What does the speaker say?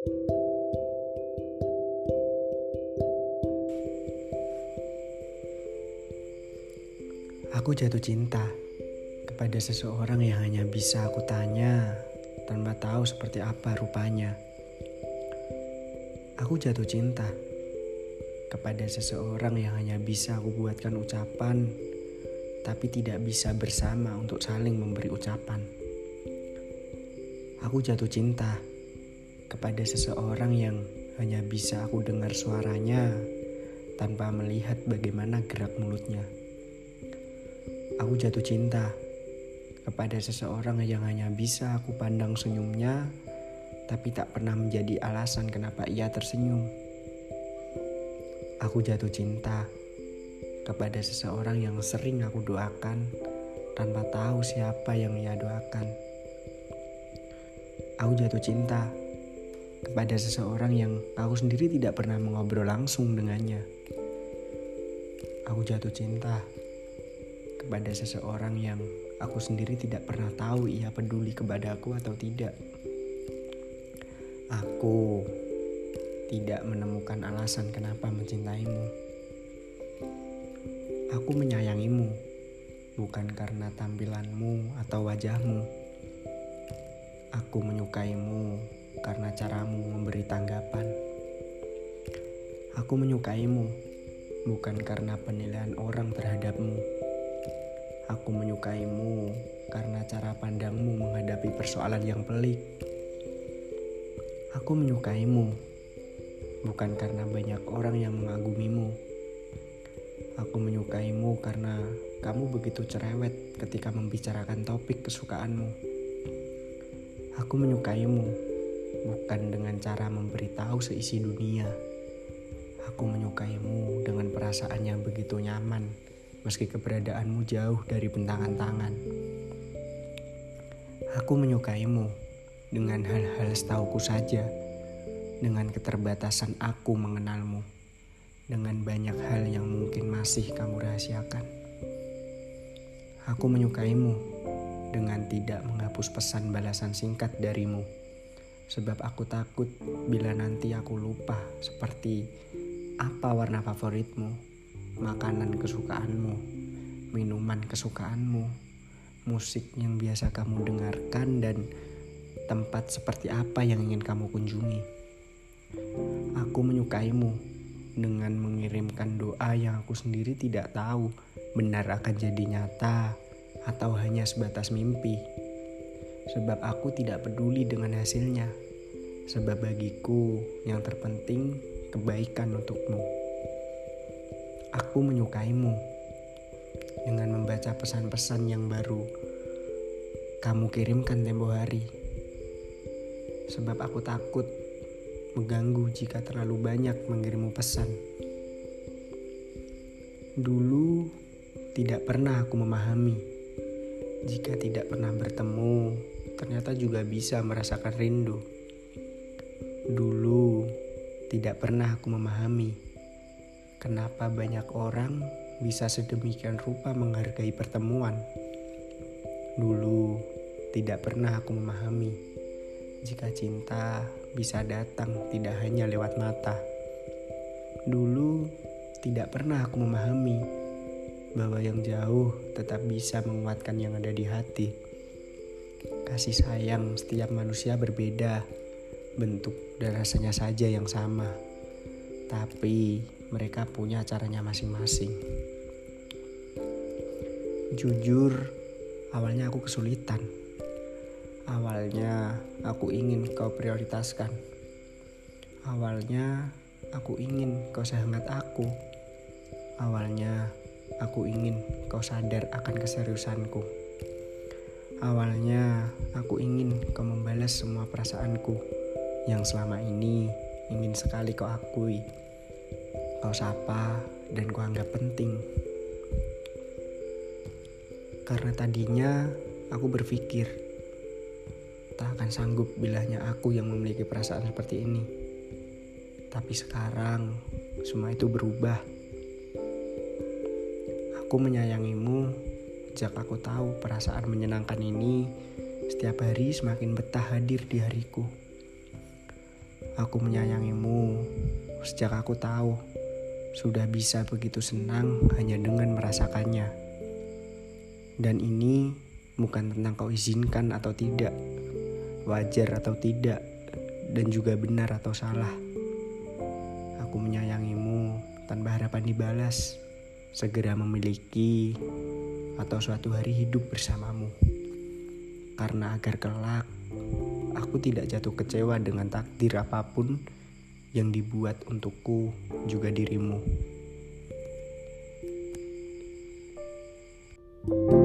Aku jatuh cinta kepada seseorang yang hanya bisa aku tanya tanpa tahu seperti apa rupanya. Aku jatuh cinta kepada seseorang yang hanya bisa aku buatkan ucapan tapi tidak bisa bersama untuk saling memberi ucapan. Aku jatuh cinta kepada seseorang yang hanya bisa aku dengar suaranya tanpa melihat bagaimana gerak mulutnya. Aku jatuh cinta kepada seseorang yang hanya bisa aku pandang senyumnya, tapi tak pernah menjadi alasan kenapa ia tersenyum. Aku jatuh cinta kepada seseorang yang sering aku doakan tanpa tahu siapa yang ia doakan. Aku jatuh cinta kepada seseorang yang aku sendiri tidak pernah mengobrol langsung dengannya. Aku jatuh cinta kepada seseorang yang aku sendiri tidak pernah tahu ia peduli kepadaku atau tidak. Aku tidak menemukan alasan kenapa mencintaimu. Aku menyayangimu bukan karena tampilanmu atau wajahmu. Aku menyukaimu karena caramu memberi tanggapan. Aku menyukaimu bukan karena penilaian orang terhadapmu Aku menyukaimu karena cara pandangmu menghadapi persoalan yang pelik. Aku menyukaimu bukan karena banyak orang yang mengagumimu. Aku menyukaimu karena kamu begitu cerewet ketika membicarakan topik kesukaanmu. Aku menyukaimu bukan dengan cara memberitahu seisi dunia. Aku menyukaimu dengan perasaan yang begitu nyaman meski keberadaanmu jauh dari bentangan tangan. Aku menyukaimu dengan hal-hal setauku saja, dengan keterbatasan aku mengenalmu, dengan banyak hal yang mungkin masih kamu rahasiakan. Aku menyukaimu dengan tidak menghapus pesan balasan singkat darimu, sebab aku takut bila nanti aku lupa seperti apa warna favoritmu makanan kesukaanmu, minuman kesukaanmu, musik yang biasa kamu dengarkan, dan tempat seperti apa yang ingin kamu kunjungi. Aku menyukaimu dengan mengirimkan doa yang aku sendiri tidak tahu benar akan jadi nyata atau hanya sebatas mimpi. Sebab aku tidak peduli dengan hasilnya. Sebab bagiku yang terpenting kebaikan untukmu. Aku menyukaimu dengan membaca pesan-pesan yang baru kamu kirimkan tempo hari. Sebab aku takut mengganggu jika terlalu banyak mengirimu pesan. Dulu tidak pernah aku memahami jika tidak pernah bertemu, ternyata juga bisa merasakan rindu. Dulu tidak pernah aku memahami Kenapa banyak orang bisa sedemikian rupa menghargai pertemuan? Dulu tidak pernah aku memahami jika cinta bisa datang tidak hanya lewat mata. Dulu tidak pernah aku memahami bahwa yang jauh tetap bisa menguatkan yang ada di hati. Kasih sayang setiap manusia berbeda, bentuk dan rasanya saja yang sama. Tapi mereka punya caranya masing-masing. Jujur, awalnya aku kesulitan. Awalnya aku ingin kau prioritaskan. Awalnya aku ingin kau sehangat aku. Awalnya aku ingin kau sadar akan keseriusanku. Awalnya aku ingin kau membalas semua perasaanku yang selama ini ingin sekali kau akui kau sapa dan kau anggap penting. Karena tadinya aku berpikir tak akan sanggup bilahnya aku yang memiliki perasaan seperti ini. Tapi sekarang semua itu berubah. Aku menyayangimu sejak aku tahu perasaan menyenangkan ini setiap hari semakin betah hadir di hariku. Aku menyayangimu sejak aku tahu sudah bisa begitu senang hanya dengan merasakannya. Dan ini bukan tentang kau izinkan atau tidak, wajar atau tidak, dan juga benar atau salah. Aku menyayangimu tanpa harapan dibalas, segera memiliki, atau suatu hari hidup bersamamu. Karena agar kelak, aku tidak jatuh kecewa dengan takdir apa pun yang dibuat untukku juga dirimu. thank you